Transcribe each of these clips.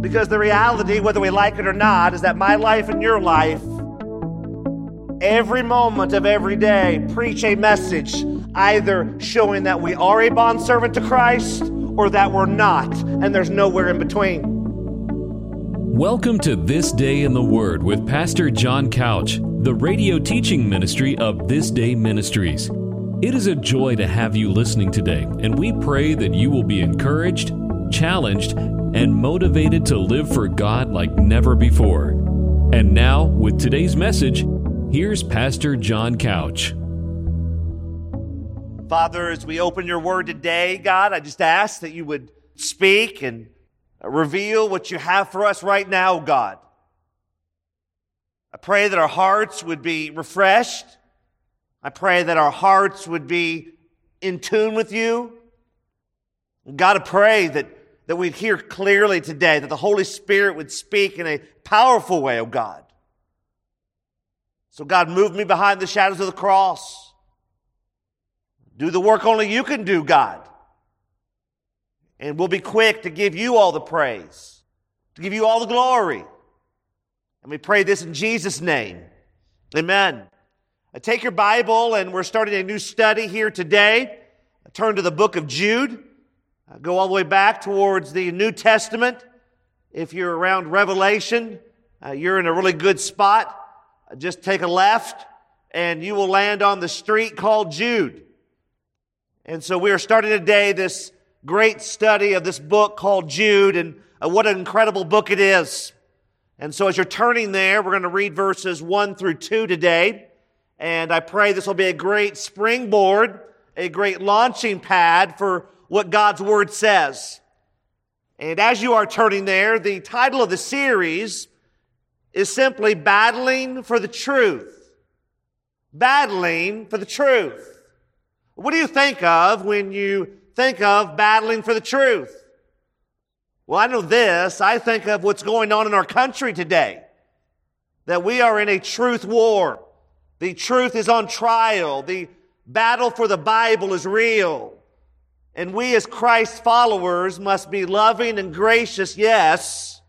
Because the reality, whether we like it or not, is that my life and your life, every moment of every day, preach a message either showing that we are a bondservant to Christ or that we're not, and there's nowhere in between. Welcome to This Day in the Word with Pastor John Couch, the radio teaching ministry of This Day Ministries. It is a joy to have you listening today, and we pray that you will be encouraged, challenged, and motivated to live for God like never before. And now, with today's message, here's Pastor John Couch. Father, as we open your word today, God, I just ask that you would speak and reveal what you have for us right now, God. I pray that our hearts would be refreshed. I pray that our hearts would be in tune with you. God, I pray that, that we'd hear clearly today, that the Holy Spirit would speak in a powerful way, oh God. So, God, move me behind the shadows of the cross. Do the work only you can do, God. And we'll be quick to give you all the praise, to give you all the glory. And we pray this in Jesus' name. Amen. Uh, take your Bible, and we're starting a new study here today. Turn to the book of Jude. Go all the way back towards the New Testament. If you're around Revelation, uh, you're in a really good spot. Just take a left, and you will land on the street called Jude. And so we are starting today this great study of this book called Jude, and uh, what an incredible book it is. And so as you're turning there, we're going to read verses 1 through 2 today. And I pray this will be a great springboard, a great launching pad for what God's Word says. And as you are turning there, the title of the series is simply Battling for the Truth. Battling for the Truth. What do you think of when you think of battling for the truth? Well, I know this. I think of what's going on in our country today. That we are in a truth war. The truth is on trial. The battle for the Bible is real. And we as Christ followers must be loving and gracious, yes,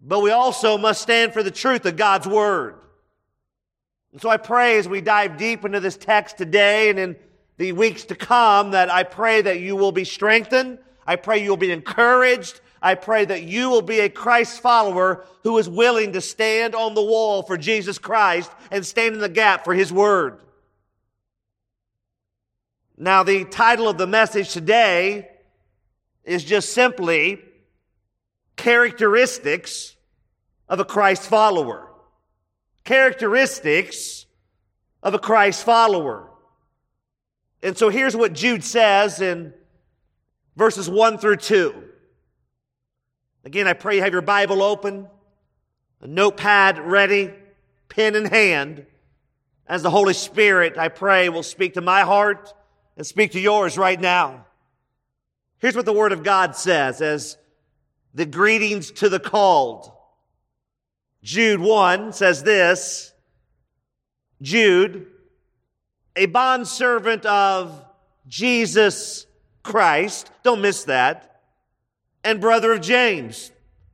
but we also must stand for the truth of God's Word. And so I pray as we dive deep into this text today and in the weeks to come that I pray that you will be strengthened. I pray you'll be encouraged. I pray that you will be a Christ follower who is willing to stand on the wall for Jesus Christ and stand in the gap for His Word. Now, the title of the message today is just simply Characteristics of a Christ follower. Characteristics of a Christ follower. And so here's what Jude says in verses 1 through 2. Again, I pray you have your Bible open, a notepad ready, pen in hand, as the Holy Spirit, I pray, will speak to my heart and speak to yours right now. Here's what the Word of God says as the greetings to the called. Jude 1 says this, Jude, a bondservant of Jesus Christ, don't miss that, and brother of James.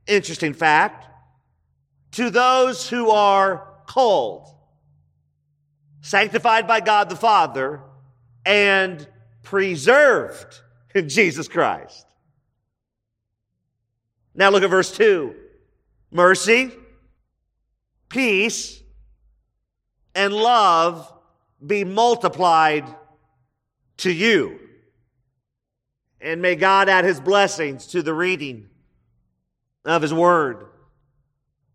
Interesting fact. To those who are called, sanctified by God the Father, and preserved in Jesus Christ. Now look at verse 2. Mercy, peace, and love be multiplied to you. And may God add his blessings to the reading of his word.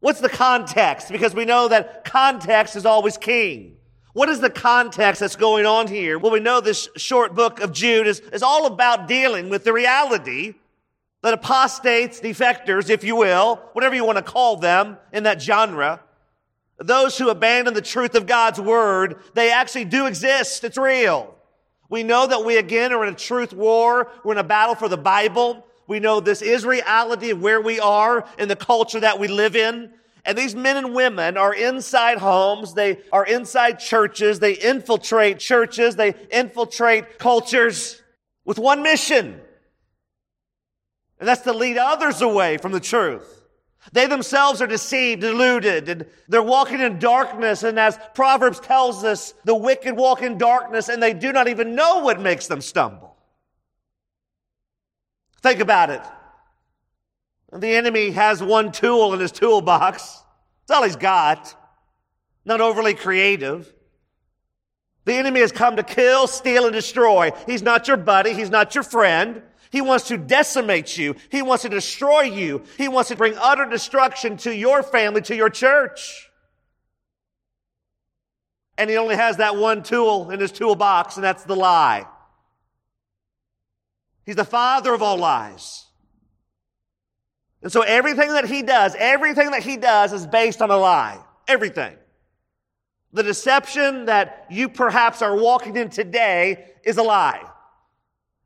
What's the context? Because we know that context is always king. What is the context that's going on here? Well, we know this short book of Jude is, is all about dealing with the reality that apostates, defectors, if you will, whatever you want to call them in that genre, those who abandon the truth of God's word, they actually do exist. It's real. We know that we again are in a truth war. We're in a battle for the Bible. We know this is reality of where we are in the culture that we live in. And these men and women are inside homes. They are inside churches. They infiltrate churches. They infiltrate cultures with one mission. And that's to lead others away from the truth. They themselves are deceived, deluded, and they're walking in darkness. And as Proverbs tells us, the wicked walk in darkness and they do not even know what makes them stumble. Think about it. The enemy has one tool in his toolbox. That's all he's got. Not overly creative. The enemy has come to kill, steal, and destroy. He's not your buddy. He's not your friend. He wants to decimate you. He wants to destroy you. He wants to bring utter destruction to your family, to your church. And he only has that one tool in his toolbox, and that's the lie. He's the father of all lies. And so everything that he does, everything that he does is based on a lie. Everything. The deception that you perhaps are walking in today is a lie.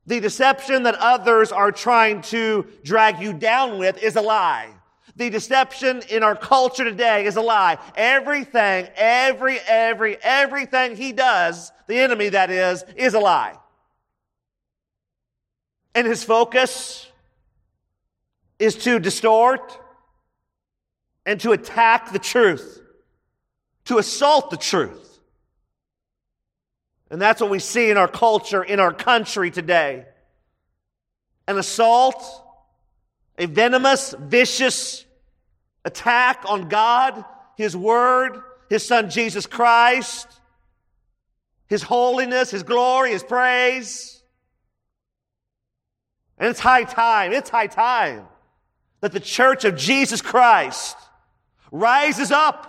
The deception that others are trying to drag you down with is a lie. The deception in our culture today is a lie. Everything, every, every, everything he does, the enemy that is, is a lie. And his focus is to distort and to attack the truth, to assault the truth. And that's what we see in our culture, in our country today. An assault, a venomous, vicious attack on God, His Word, His Son Jesus Christ, His holiness, His glory, His praise. And it's high time, it's high time that the church of Jesus Christ rises up,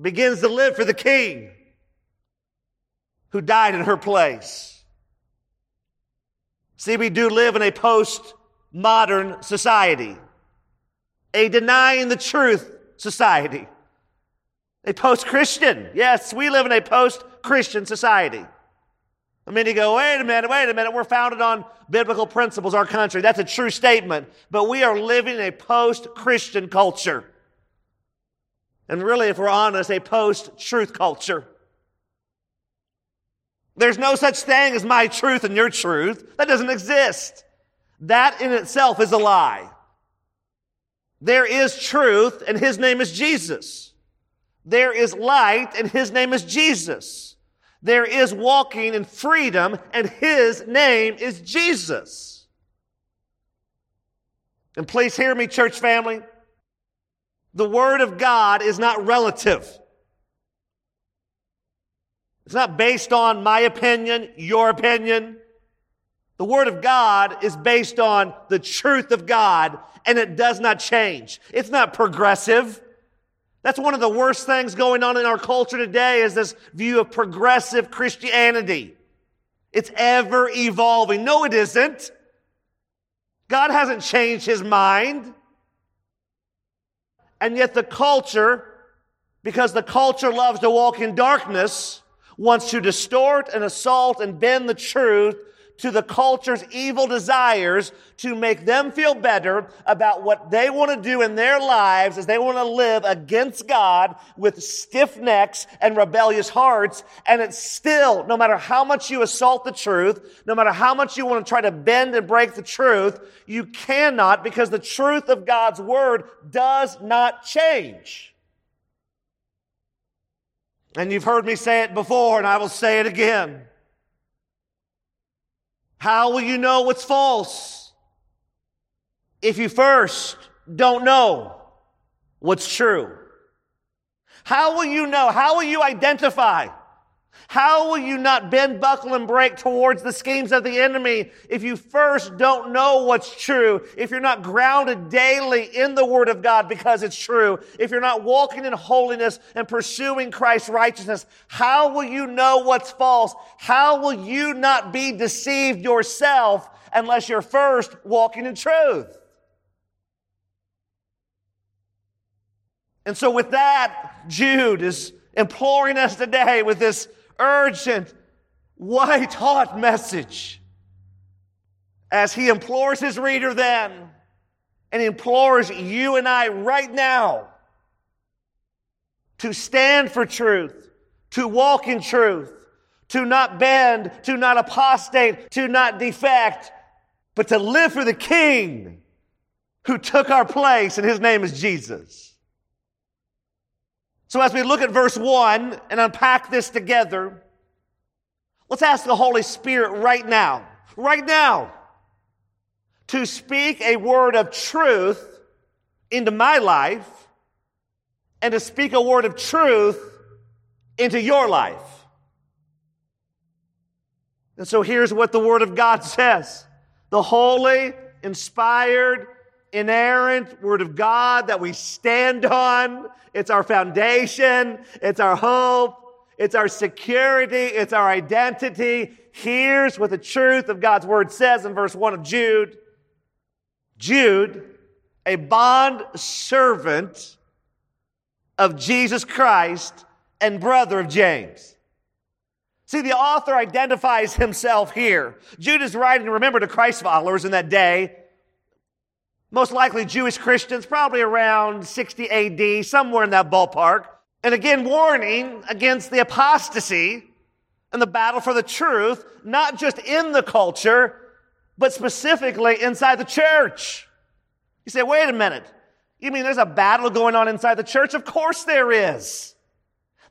begins to live for the King who died in her place. See, we do live in a post-modern society, a denying the truth society, a post-Christian. Yes, we live in a post-Christian society. I mean, you go, wait a minute, wait a minute. We're founded on biblical principles, our country. That's a true statement. But we are living in a post-Christian culture. And really, if we're honest, a post-truth culture. There's no such thing as my truth and your truth. That doesn't exist. That in itself is a lie. There is truth and his name is Jesus. There is light and his name is Jesus. There is walking in freedom and his name is Jesus. And please hear me, church family. The word of God is not relative. It's not based on my opinion, your opinion. The Word of God is based on the truth of God, and it does not change. It's not progressive. That's one of the worst things going on in our culture today is this view of progressive Christianity. It's ever evolving. No, it isn't. God hasn't changed his mind. And yet the culture, because the culture loves to walk in darkness, wants to distort and assault and bend the truth to the culture's evil desires to make them feel better about what they want to do in their lives as they want to live against God with stiff necks and rebellious hearts. And it's still, no matter how much you assault the truth, no matter how much you want to try to bend and break the truth, you cannot because the truth of God's word does not change. And you've heard me say it before, and I will say it again. How will you know what's false? If you first don't know what's true. How will you know? How will you identify how will you not bend, buckle, and break towards the schemes of the enemy if you first don't know what's true? If you're not grounded daily in the Word of God because it's true? If you're not walking in holiness and pursuing Christ's righteousness? How will you know what's false? How will you not be deceived yourself unless you're first walking in truth? And so with that, Jude is imploring us today with this urgent, white hot message as he implores his reader then and implores you and I right now to stand for truth, to walk in truth, to not bend, to not apostate, to not defect, but to live for the King who took our place, and his name is Jesus. So as we look at verse 1 and unpack this together, let's ask the Holy Spirit right now, right now, to speak a word of truth into my life and to speak a word of truth into your life. And so here's what the Word of God says the holy, inspired, inerrant Word of God that we stand on. It's our foundation, it's our hope, it's our security, it's our identity. Here's what the truth of God's Word says in verse 1 of Jude. Jude, a bond servant of Jesus Christ and brother of James. See, the author identifies himself here. Jude is writing, remember, to Christ followers in that day. Most likely Jewish Christians, probably around 60 AD, somewhere in that ballpark. And again, warning against the apostasy and the battle for the truth, not just in the culture, but specifically inside the church. You say, wait a minute. You mean there's a battle going on inside the church? Of course there is.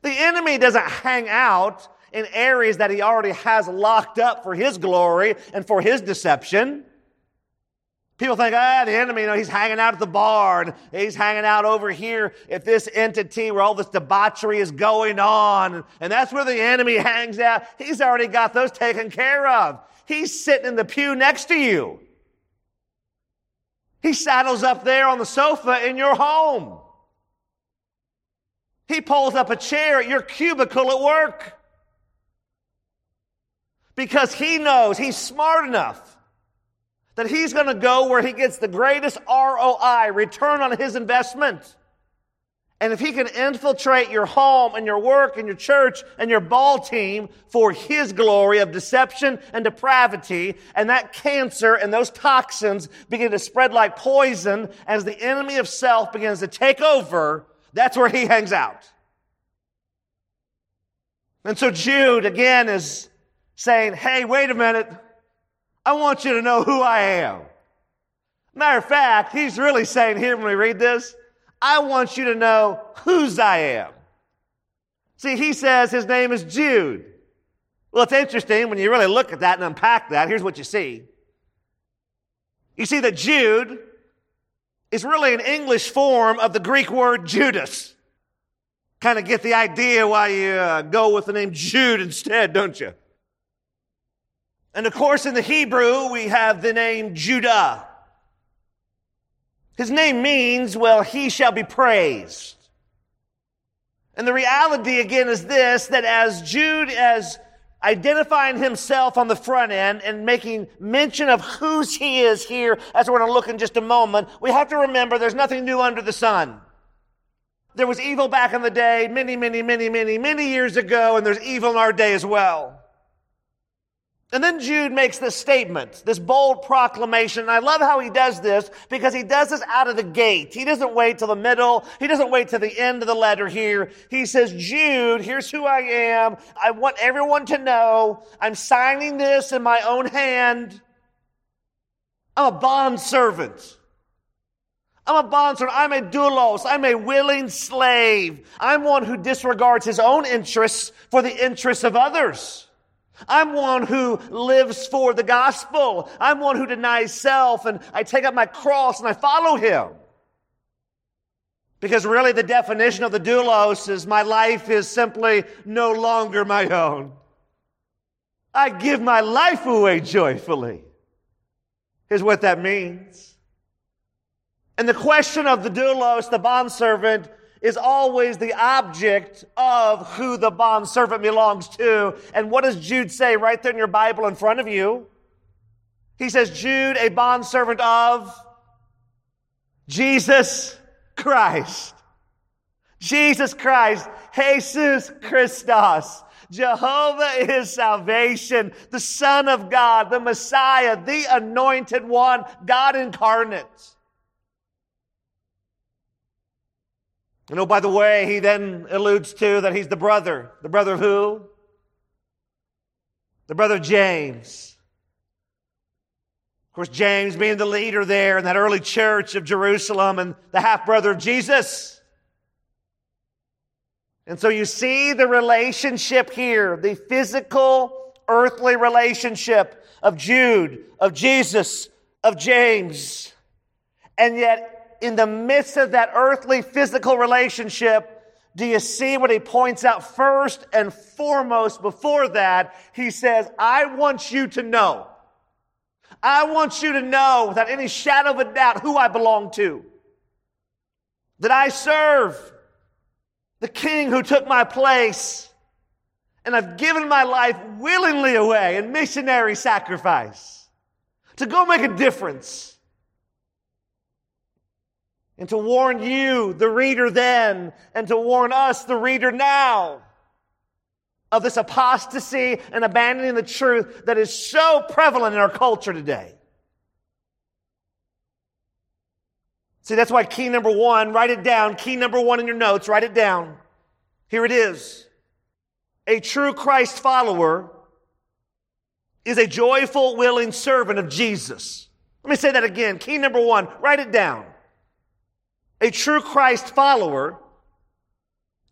The enemy doesn't hang out in areas that he already has locked up for his glory and for his deception. People think, ah, the enemy, you know, he's hanging out at the bar and he's hanging out over here at this entity where all this debauchery is going on. And that's where the enemy hangs out. He's already got those taken care of. He's sitting in the pew next to you. He saddles up there on the sofa in your home. He pulls up a chair at your cubicle at work. Because he knows he's smart enough that he's going to go where he gets the greatest ROI, return on his investment. And if he can infiltrate your home and your work and your church and your ball team for his glory of deception and depravity, and that cancer and those toxins begin to spread like poison as the enemy of self begins to take over, that's where he hangs out. And so Jude again is saying, Hey, wait a minute. I want you to know who I am. Matter of fact, he's really saying here when we read this, I want you to know whose I am. See, he says his name is Jude. Well, it's interesting when you really look at that and unpack that. Here's what you see. You see that Jude is really an English form of the Greek word Judas. Kind of get the idea why you uh, go with the name Jude instead, don't you? And of course, in the Hebrew, we have the name Judah. His name means, well, he shall be praised. And the reality again is this, that as Jude, as identifying himself on the front end and making mention of whose he is here, as we're going to look in just a moment, we have to remember there's nothing new under the sun. There was evil back in the day, many, many, many, many, many years ago, and there's evil in our day as well. And then Jude makes this statement, this bold proclamation. And I love how he does this because he does this out of the gate. He doesn't wait till the middle. He doesn't wait till the end of the letter here. He says, Jude, here's who I am. I want everyone to know I'm signing this in my own hand. I'm a bond servant. I'm a bond servant. I'm a doulos. I'm a willing slave. I'm one who disregards his own interests for the interests of others. I'm one who lives for the gospel. I'm one who denies self and I take up my cross and I follow him. Because really the definition of the doulos is my life is simply no longer my own. I give my life away joyfully, is what that means. And the question of the doulos, the bondservant, is always the object of who the bond servant belongs to. And what does Jude say right there in your Bible in front of you? He says, Jude, a bond servant of Jesus Christ. Jesus Christ, Jesus Christos. Jehovah is salvation, the Son of God, the Messiah, the anointed one, God incarnate. And know, by the way, he then alludes to that he's the brother. The brother of who? The brother of James. Of course, James being the leader there in that early church of Jerusalem and the half brother of Jesus. And so you see the relationship here, the physical, earthly relationship of Jude, of Jesus, of James. And yet, in the midst of that earthly, physical relationship, do you see what he points out first and foremost before that? He says, I want you to know I want you to know without any shadow of a doubt who I belong to. That I serve the King who took my place. And I've given my life willingly away in missionary sacrifice to go make a difference. And to warn you, the reader then, and to warn us, the reader now of this apostasy and abandoning the truth that is so prevalent in our culture today. See, that's why key number one, write it down. Key number one in your notes, write it down. Here it is. A true Christ follower is a joyful, willing servant of Jesus. Let me say that again. Key number one, write it down. A true Christ follower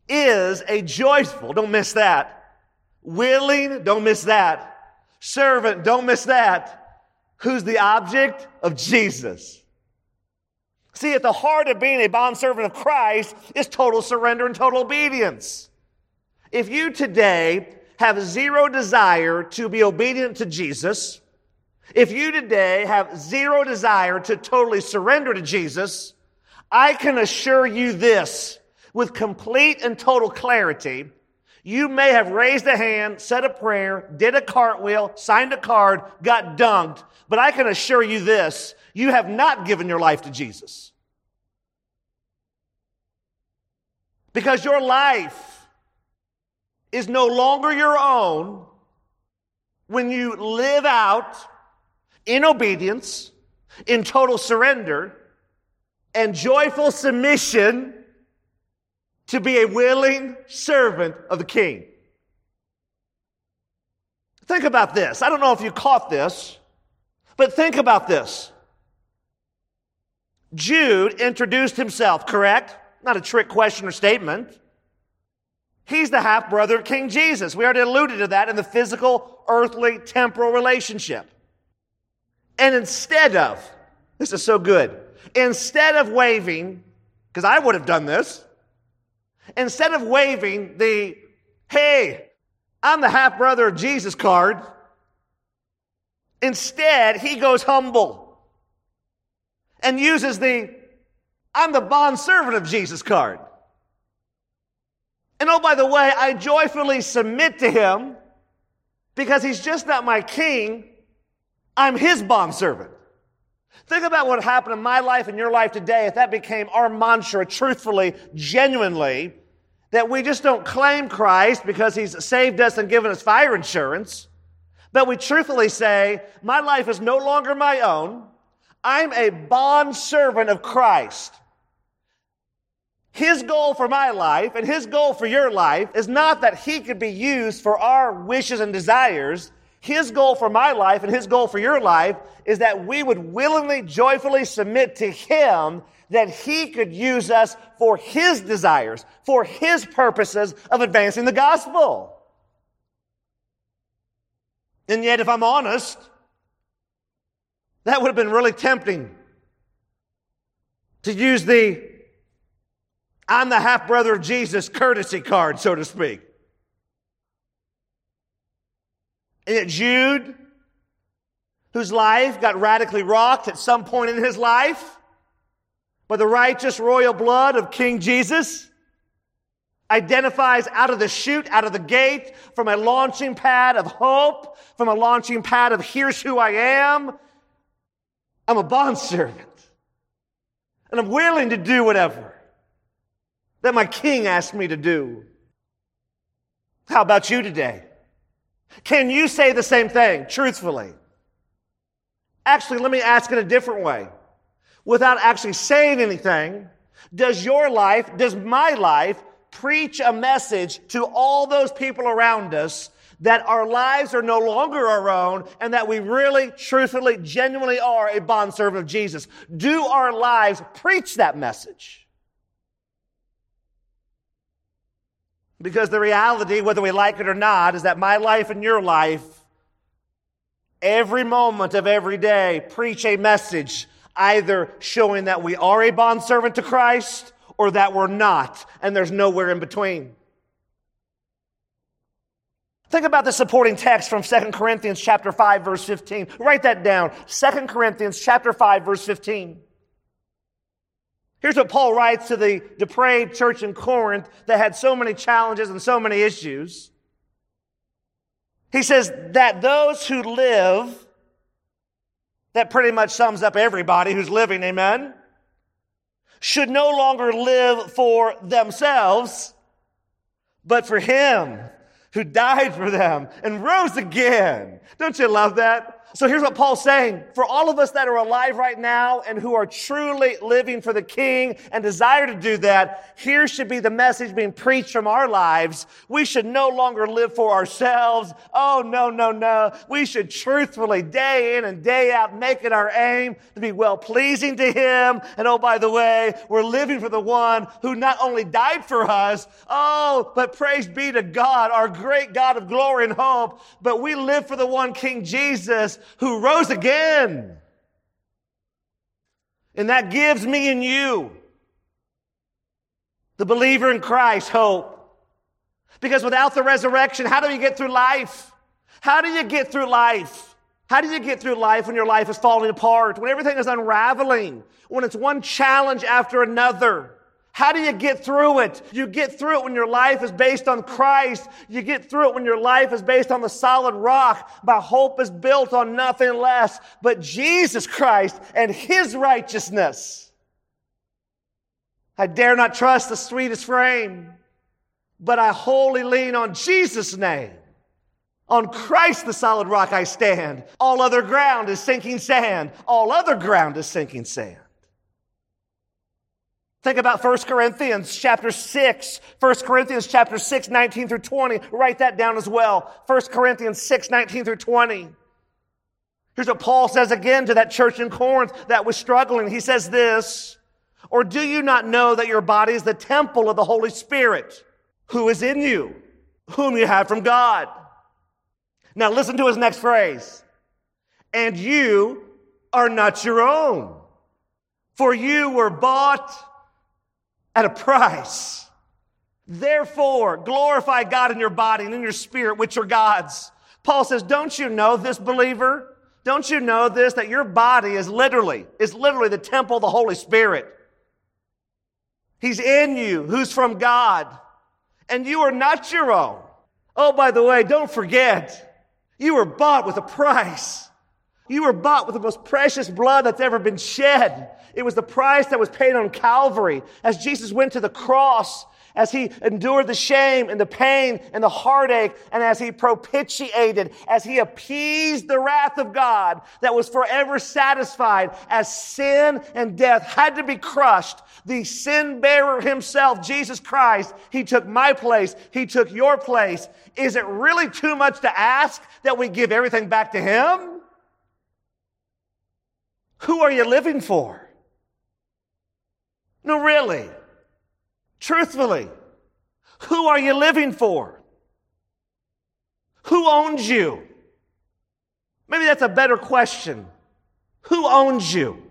is a joyful, don't miss that, Willing, don't miss that. Servant, don't miss that. Who's the object of Jesus? See, at the heart of being a bondservant of Christ is total surrender and total obedience. If you today have zero desire to be obedient to Jesus, if you today have zero desire to totally surrender to Jesus, I can assure you this with complete and total clarity you may have raised a hand, said a prayer, did a cartwheel, signed a card, got dunked, but I can assure you this you have not given your life to Jesus. Because your life is no longer your own when you live out in obedience, in total surrender, and joyful submission to be a willing servant of the king. Think about this. I don't know if you caught this, but think about this. Jude introduced himself, correct? Not a trick question or statement. He's the half brother of King Jesus. We already alluded to that in the physical, earthly, temporal relationship. And instead of, this is so good, instead of waving, because I would have done this, Instead of waving the, hey, I'm the half brother of Jesus card, instead he goes humble and uses the, I'm the bond servant of Jesus card. And oh, by the way, I joyfully submit to him because he's just not my king. I'm his bond servant. Think about what happened in my life and your life today if that became our mantra truthfully, genuinely, that we just don't claim Christ because he's saved us and given us fire insurance, but we truthfully say, my life is no longer my own. I'm a bond servant of Christ. His goal for my life and his goal for your life is not that he could be used for our wishes and desires. His goal for my life and His goal for your life is that we would willingly, joyfully submit to Him that He could use us for His desires, for His purposes of advancing the gospel. And yet, if I'm honest, that would have been really tempting to use the I'm the half brother of Jesus courtesy card, so to speak. And yet Jude, whose life got radically rocked at some point in his life by the righteous royal blood of King Jesus, identifies out of the chute, out of the gate, from a launching pad of hope, from a launching pad of here's who I am. I'm a bondservant. And I'm willing to do whatever that my king asked me to do. How about you today? Can you say the same thing, truthfully? Actually, let me ask it a different way. Without actually saying anything, does your life, does my life preach a message to all those people around us that our lives are no longer our own and that we really, truthfully, genuinely are a bondservant of Jesus. Do our lives preach that message? Because the reality, whether we like it or not, is that my life and your life, every moment of every day, preach a message either showing that we are a bondservant to Christ or that we're not, and there's nowhere in between. Think about the supporting text from 2 Corinthians chapter 5 verse 15. Write that down. 2 Corinthians chapter 5 verse 15. Here's what Paul writes to the depraved church in Corinth that had so many challenges and so many issues. He says that those who live, that pretty much sums up everybody who's living, amen, should no longer live for themselves, but for Him who died for them and rose again. Don't you love that? So here's what Paul's saying. For all of us that are alive right now and who are truly living for the King and desire to do that, here should be the message being preached from our lives. We should no longer live for ourselves. Oh, no, no, no. We should truthfully, day in and day out, make it our aim to be well pleasing to Him. And oh, by the way, we're living for the one who not only died for us, oh, but praise be to God, our great God of glory and hope, but we live for the one King Jesus who rose again. And that gives me and you, the believer in Christ, hope. Because without the resurrection, how do you get through life? How do you get through life? How do you get through life when your life is falling apart, when everything is unraveling, when it's one challenge after another? How do you get through it? You get through it when your life is based on Christ. You get through it when your life is based on the solid rock. My hope is built on nothing less but Jesus Christ and His righteousness. I dare not trust the sweetest frame, but I wholly lean on Jesus' name. On Christ, the solid rock, I stand. All other ground is sinking sand. All other ground is sinking sand. Think about 1 Corinthians chapter 6. 1 Corinthians chapter 6, 19 through 20. Write that down as well. 1 Corinthians 6, 19 through 20. Here's what Paul says again to that church in Corinth that was struggling. He says this, or do you not know that your body is the temple of the Holy Spirit who is in you, whom you have from God? Now listen to his next phrase. And you are not your own, for you were bought at a price. Therefore, glorify God in your body and in your spirit, which are God's. Paul says, don't you know this believer? Don't you know this? That your body is literally, is literally the temple of the Holy Spirit. He's in you, who's from God. And you are not your own. Oh, by the way, don't forget, you were bought with a price. You were bought with the most precious blood that's ever been shed. It was the price that was paid on Calvary as Jesus went to the cross, as he endured the shame and the pain and the heartache, and as he propitiated, as he appeased the wrath of God that was forever satisfied, as sin and death had to be crushed. The sin bearer himself, Jesus Christ, he took my place. He took your place. Is it really too much to ask that we give everything back to him? Who are you living for? No, really. Truthfully, who are you living for? Who owns you? Maybe that's a better question. Who owns you?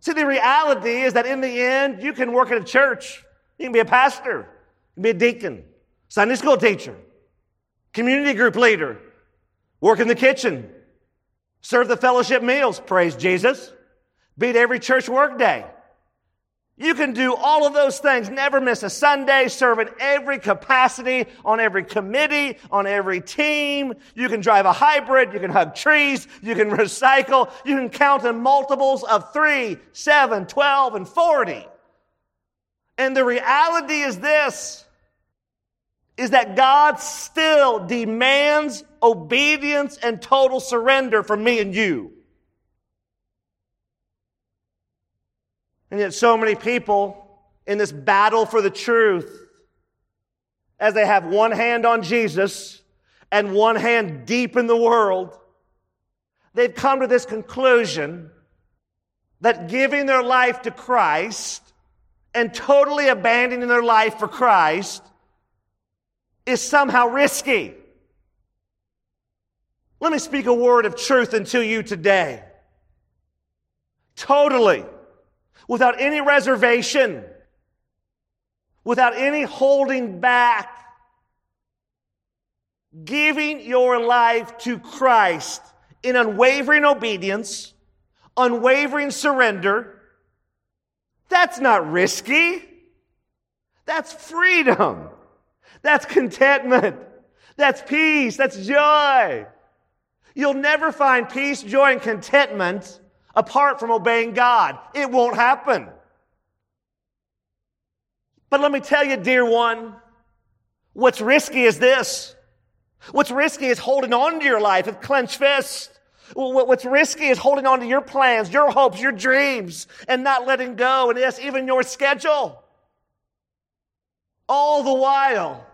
See, the reality is that in the end, you can work at a church. You can be a pastor, you can be a deacon, Sunday school teacher, community group leader, work in the kitchen, serve the fellowship meals, praise Jesus, beat every church work day. You can do all of those things, never miss a Sunday, serve in every capacity, on every committee, on every team. You can drive a hybrid, you can hug trees, you can recycle, you can count in multiples of three, seven, twelve, and 40. And the reality is this is that God still demands obedience and total surrender from me and you. And yet, so many people in this battle for the truth as they have one hand on Jesus and one hand deep in the world, they've come to this conclusion that giving their life to Christ and totally abandoning their life for Christ is somehow risky. Let me speak a word of truth into you today. Totally, without any reservation, without any holding back, giving your life to Christ in unwavering obedience, unwavering surrender, that's not risky. That's freedom. That's contentment. That's peace. That's joy. You'll never find peace, joy, and contentment apart from obeying God. It won't happen. But let me tell you, dear one, what's risky is this. What's risky is holding on to your life with clenched fists. What's risky is holding on to your plans, your hopes, your dreams, and not letting go, and yes, even your schedule. All the while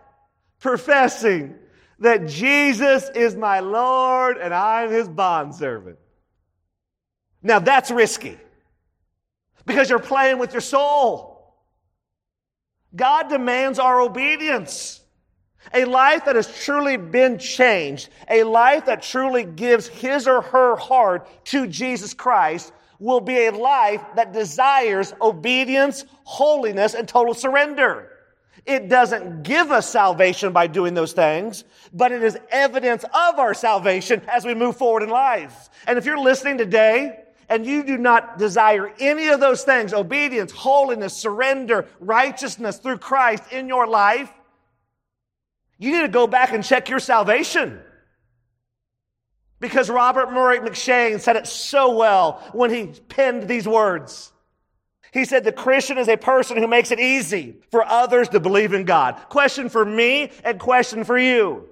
professing that Jesus is my Lord and I'm his bondservant. Now that's risky because you're playing with your soul. God demands our obedience. A life that has truly been changed, a life that truly gives his or her heart to Jesus Christ will be a life that desires obedience, holiness, and total surrender. It doesn't give us salvation by doing those things, but it is evidence of our salvation as we move forward in life. And if you're listening today and you do not desire any of those things, obedience, holiness, surrender, righteousness through Christ in your life, you need to go back and check your salvation. Because Robert Murray M'Cheyne said it so well when he penned these words. He said the Christian is a person who makes it easy for others to believe in God. Question for me and question for you.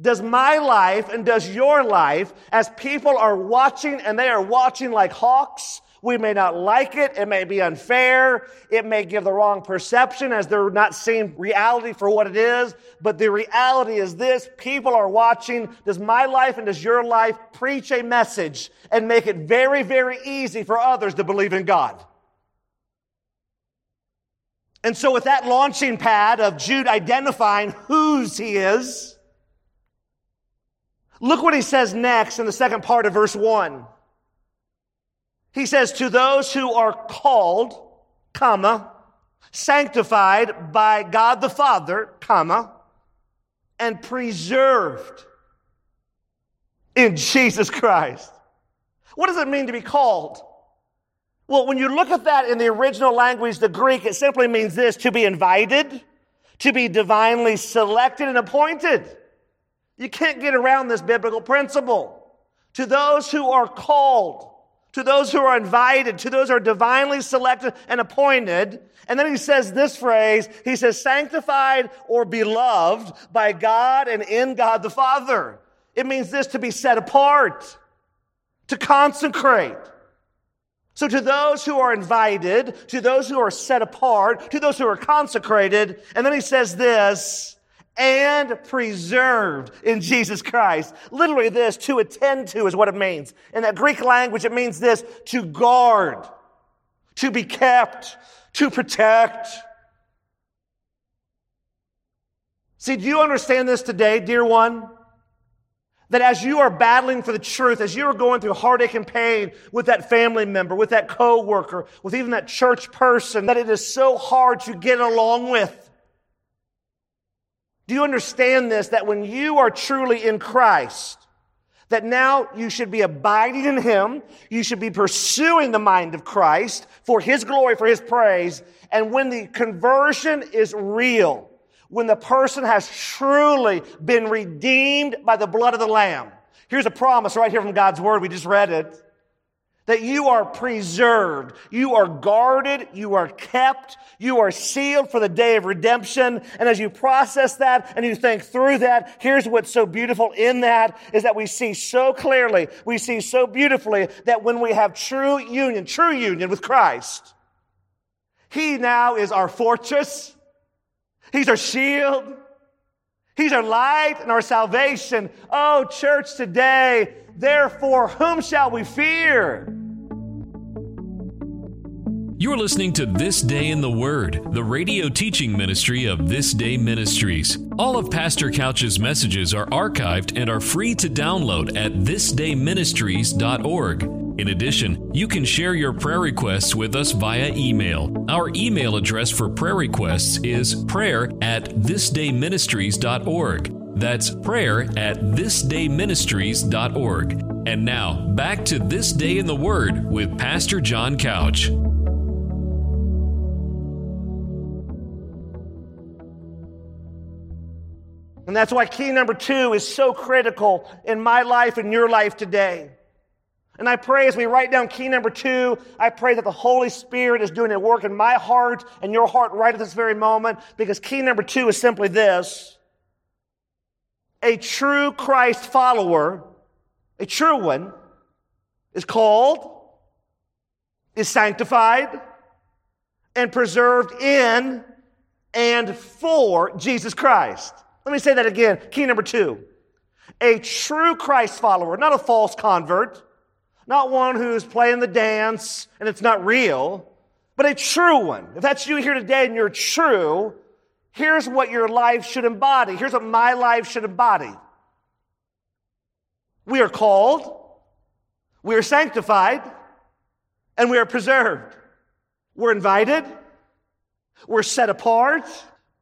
Does my life and does your life, as people are watching and they are watching like hawks, we may not like it. It may be unfair. It may give the wrong perception as they're not seeing reality for what it is. But the reality is this people are watching. Does my life and does your life preach a message and make it very, very easy for others to believe in God? And so, with that launching pad of Jude identifying whose he is, look what he says next in the second part of verse 1. He says, To those who are called, comma, sanctified by God the Father, comma, and preserved in Jesus Christ. What does it mean to be called? Well, when you look at that in the original language, the Greek, it simply means this to be invited, to be divinely selected and appointed. You can't get around this biblical principle. To those who are called, to those who are invited, to those who are divinely selected and appointed. And then he says this phrase, he says, sanctified or beloved by God and in God the Father. It means this to be set apart, to consecrate. So to those who are invited, to those who are set apart, to those who are consecrated, and then he says this, and preserved in Jesus Christ. Literally this, to attend to is what it means. In that Greek language, it means this, to guard, to be kept, to protect. See, do you understand this today, dear one? That as you are battling for the truth, as you are going through heartache and pain with that family member, with that coworker, with even that church person, that it is so hard to get along with. Do you understand this? That when you are truly in Christ, that now you should be abiding in Him. You should be pursuing the mind of Christ for His glory, for His praise. And when the conversion is real, when the person has truly been redeemed by the blood of the Lamb. Here's a promise right here from God's Word. We just read it. That you are preserved, you are guarded, you are kept, you are sealed for the day of redemption. And as you process that and you think through that, here's what's so beautiful in that is that we see so clearly, we see so beautifully that when we have true union, true union with Christ, He now is our fortress. He's our shield. He's our light and our salvation. Oh, church, today, therefore, whom shall we fear? You're listening to This Day in the Word, the radio teaching ministry of This Day Ministries. All of Pastor Couch's messages are archived and are free to download at thisdayministries.org. In addition, you can share your prayer requests with us via email. Our email address for prayer requests is prayer at thisdayministries.org. That's prayer at thisdayministries.org. And now, back to This Day in the Word with Pastor John Couch. And that's why key number two is so critical in my life and your life today. And I pray as we write down key number two, I pray that the Holy Spirit is doing a work in my heart and your heart right at this very moment, because key number two is simply this. A true Christ follower, a true one, is called, is sanctified, and preserved in and for Jesus Christ. Let me say that again. Key number two. A true Christ follower, not a false convert, not one who's playing the dance and it's not real, but a true one. If that's you here today and you're true, here's what your life should embody. Here's what my life should embody. We are called, we are sanctified, and we are preserved. We're invited, we're set apart,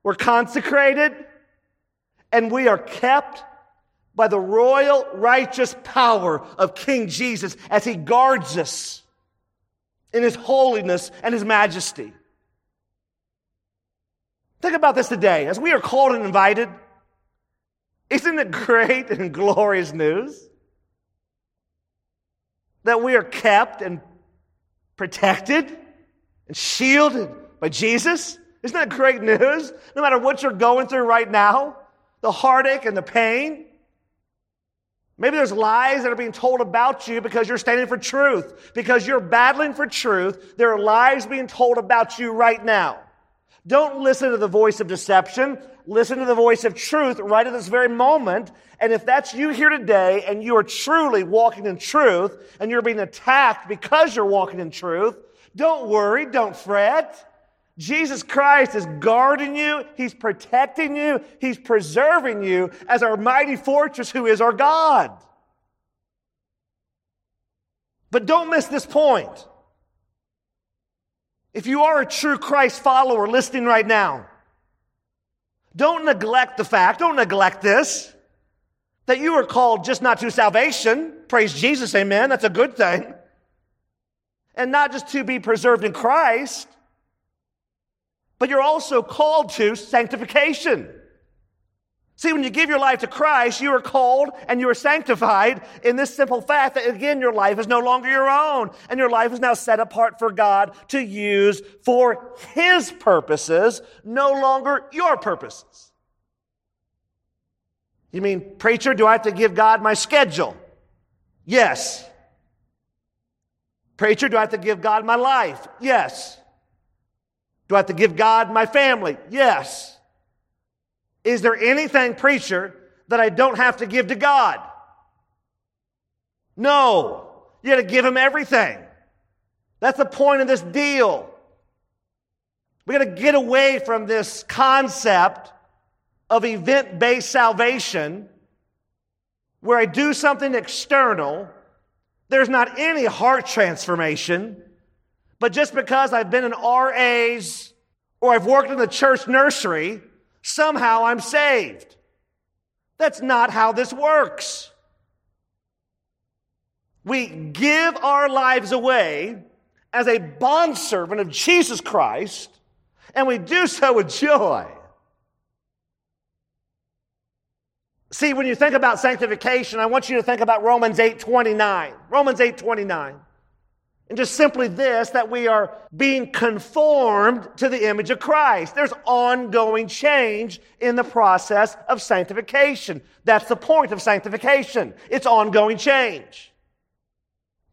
we're consecrated, and we are kept by the royal righteous power of King Jesus as he guards us in his holiness and his majesty. Think about this today. As we are called and invited, isn't it great and glorious news that we are kept and protected and shielded by Jesus? Isn't that great news? No matter what you're going through right now, the heartache and the pain. Maybe there's lies that are being told about you because you're standing for truth. Because you're battling for truth, there are lies being told about you right now. Don't listen to the voice of deception. Listen to the voice of truth right at this very moment. And if that's you here today and you are truly walking in truth and you're being attacked because you're walking in truth, don't worry, don't fret. Jesus Christ is guarding you, He's protecting you, He's preserving you as our mighty fortress who is our God. But don't miss this point. If you are a true Christ follower listening right now, don't neglect the fact, don't neglect this, that you are called just not to salvation. Praise Jesus, amen. That's a good thing. And not just to be preserved in Christ, but you're also called to sanctification. See, when you give your life to Christ, you are called and you are sanctified in this simple fact that again, your life is no longer your own and your life is now set apart for God to use for His purposes, no longer your purposes. You mean, preacher, do I have to give God my schedule? Yes. Preacher, do I have to give God my life? Yes. Do I have to give God my family? Yes. Is there anything, preacher, that I don't have to give to God? No. You got to give him everything. That's the point of this deal. We got to get away from this concept of event based salvation where I do something external. There's not any heart transformation. But just because I've been in RAs or I've worked in the church nursery, somehow I'm saved. That's not how this works. We give our lives away as a bondservant of Jesus Christ, and we do so with joy. See, when you think about sanctification, I want you to think about Romans 8 29. Romans 8 29. And just simply this that we are being conformed to the image of Christ. There's ongoing change in the process of sanctification. That's the point of sanctification. It's ongoing change.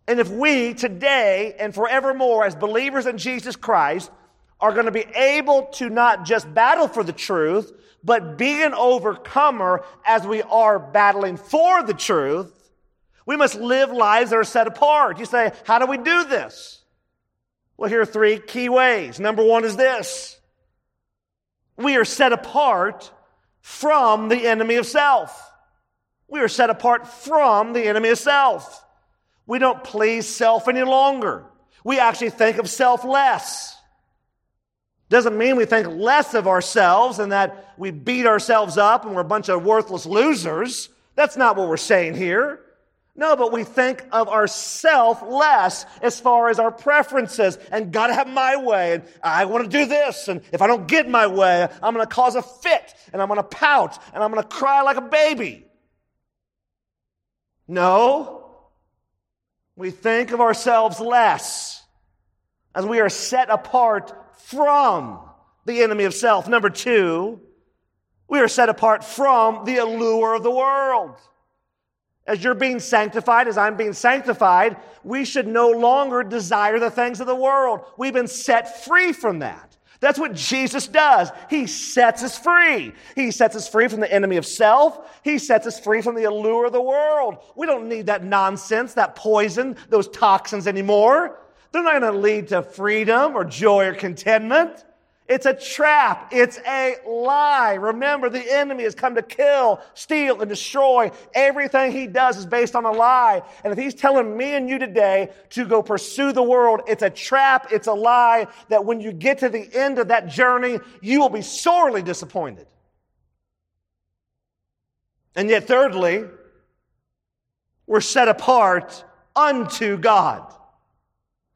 And if we today and forevermore, as believers in Jesus Christ, are going to be able to not just battle for the truth, but be an overcomer as we are battling for the truth, we must live lives that are set apart. You say, how do we do this? Well, here are three key ways. Number one is this. We are set apart from the enemy of self. We are set apart from the enemy of self. We don't please self any longer. We actually think of self less. Doesn't mean we think less of ourselves and that we beat ourselves up and we're a bunch of worthless losers. That's not what we're saying here. No, but we think of ourself less as far as our preferences and gotta have my way and I want to do this and if I don't get my way, I'm to cause a fit and I'm to pout and I'm to cry like a baby. No, we think of ourselves less as we are set apart from the enemy of self. Number two, we are set apart from the allure of the world. As you're being sanctified, as I'm being sanctified, we should no longer desire the things of the world. We've been set free from that. That's what Jesus does. He sets us free. He sets us free from the enemy of self. He sets us free from the allure of the world. We don't need that nonsense, that poison, those toxins anymore. They're not going to lead to freedom or joy or contentment. It's a trap. It's a lie. Remember, the enemy has come to kill, steal, and destroy. Everything he does is based on a lie. And if he's telling me and you today to go pursue the world, it's a trap. It's a lie that when you get to the end of that journey, you will be sorely disappointed. And yet, thirdly, we're set apart unto God.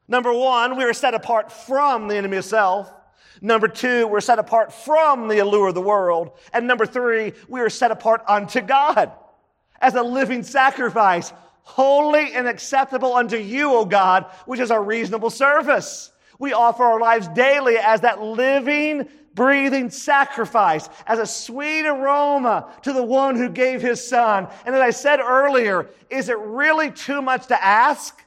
Number one, we are set apart from the enemy of self. Number two, we're set apart from the allure of the world. And number three, we are set apart unto God as a living sacrifice, holy and acceptable unto you, O God, which is our reasonable service. We offer our lives daily as that living, breathing sacrifice, as a sweet aroma to the one who gave his son. And as I said earlier, is it really too much to ask?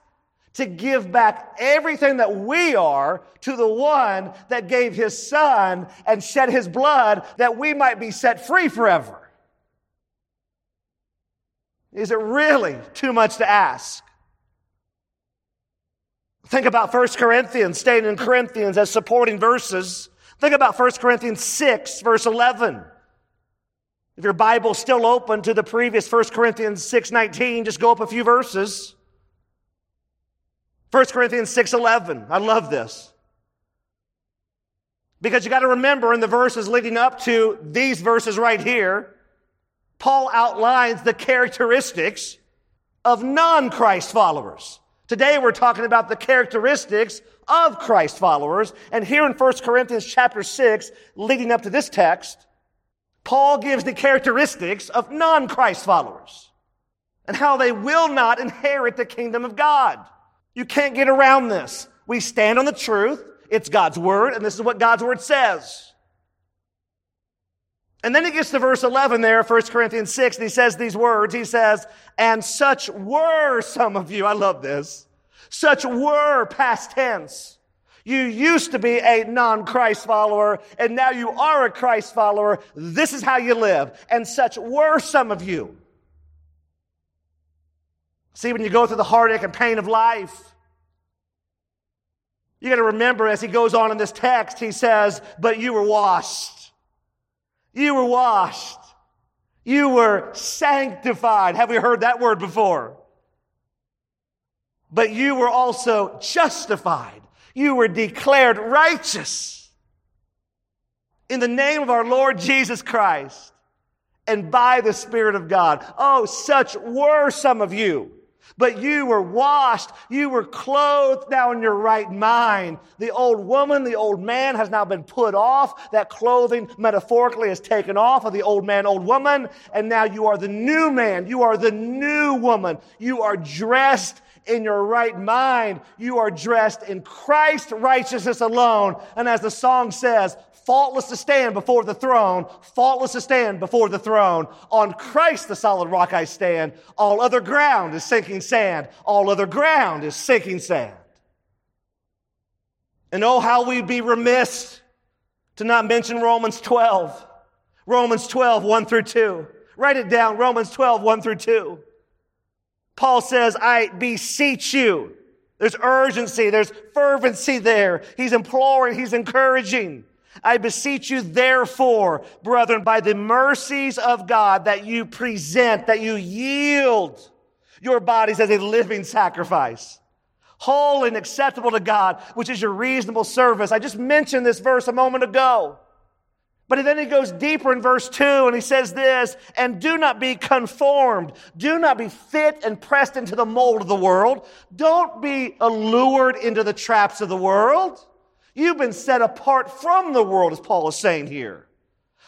To give back everything that we are to the one that gave his son and shed his blood that we might be set free forever. Is it really too much to ask? Think about 1 Corinthians, staying in Corinthians as supporting verses. Think about 1 Corinthians 6, verse 11. If your Bible's still open to the previous 1 Corinthians 6, 19, just go up a few verses. 1 Corinthians 6:11. I love this. Because you got to remember in the verses leading up to these verses right here, Paul outlines the characteristics of non-Christ followers. Today we're talking about the characteristics of Christ followers. And here in 1 Corinthians chapter 6, leading up to this text, Paul gives the characteristics of non-Christ followers and how they will not inherit the kingdom of God. You can't get around this. We stand on the truth. It's God's word, and this is what God's word says. And then he gets to verse 11 there, 1 Corinthians 6, and he says these words. He says, and such were some of you. I love this. Such were past tense. You used to be a non-Christ follower, and now you are a Christ follower. This is how you live. And such were some of you. See, when you go through the heartache and pain of life, you got to remember as he goes on in this text, he says, But you were washed. You were washed. You were sanctified. Have we heard that word before? But you were also justified. You were declared righteous in the name of our Lord Jesus Christ and by the Spirit of God. Oh, such were some of you. But you were washed. You were clothed now in your right mind. The old woman, the old man has now been put off. That clothing metaphorically is taken off of the old man, old woman. And now you are the new man. You are the new woman. You are dressed in your right mind. You are dressed in Christ's righteousness alone. And as the song says, faultless to stand before the throne, faultless to stand before the throne. On Christ, the solid rock I stand. All other ground is sinking sand. All other ground is sinking sand. And oh, how we'd be remiss to not mention Romans 12. Romans 12, 1 through 2. Write it down, Romans 12, 1 through 2. Paul says, I beseech you. There's urgency, there's fervency there. He's imploring, he's encouraging. I beseech you, therefore, brethren, by the mercies of God, that you present, that you yield your bodies as a living sacrifice, whole and acceptable to God, which is your reasonable service. I just mentioned this verse a moment ago. But then he goes deeper in verse 2 and he says this, and do not be conformed. Do not be fit and pressed into the mold of the world. Don't be allured into the traps of the world. You've been set apart from the world, as Paul is saying here.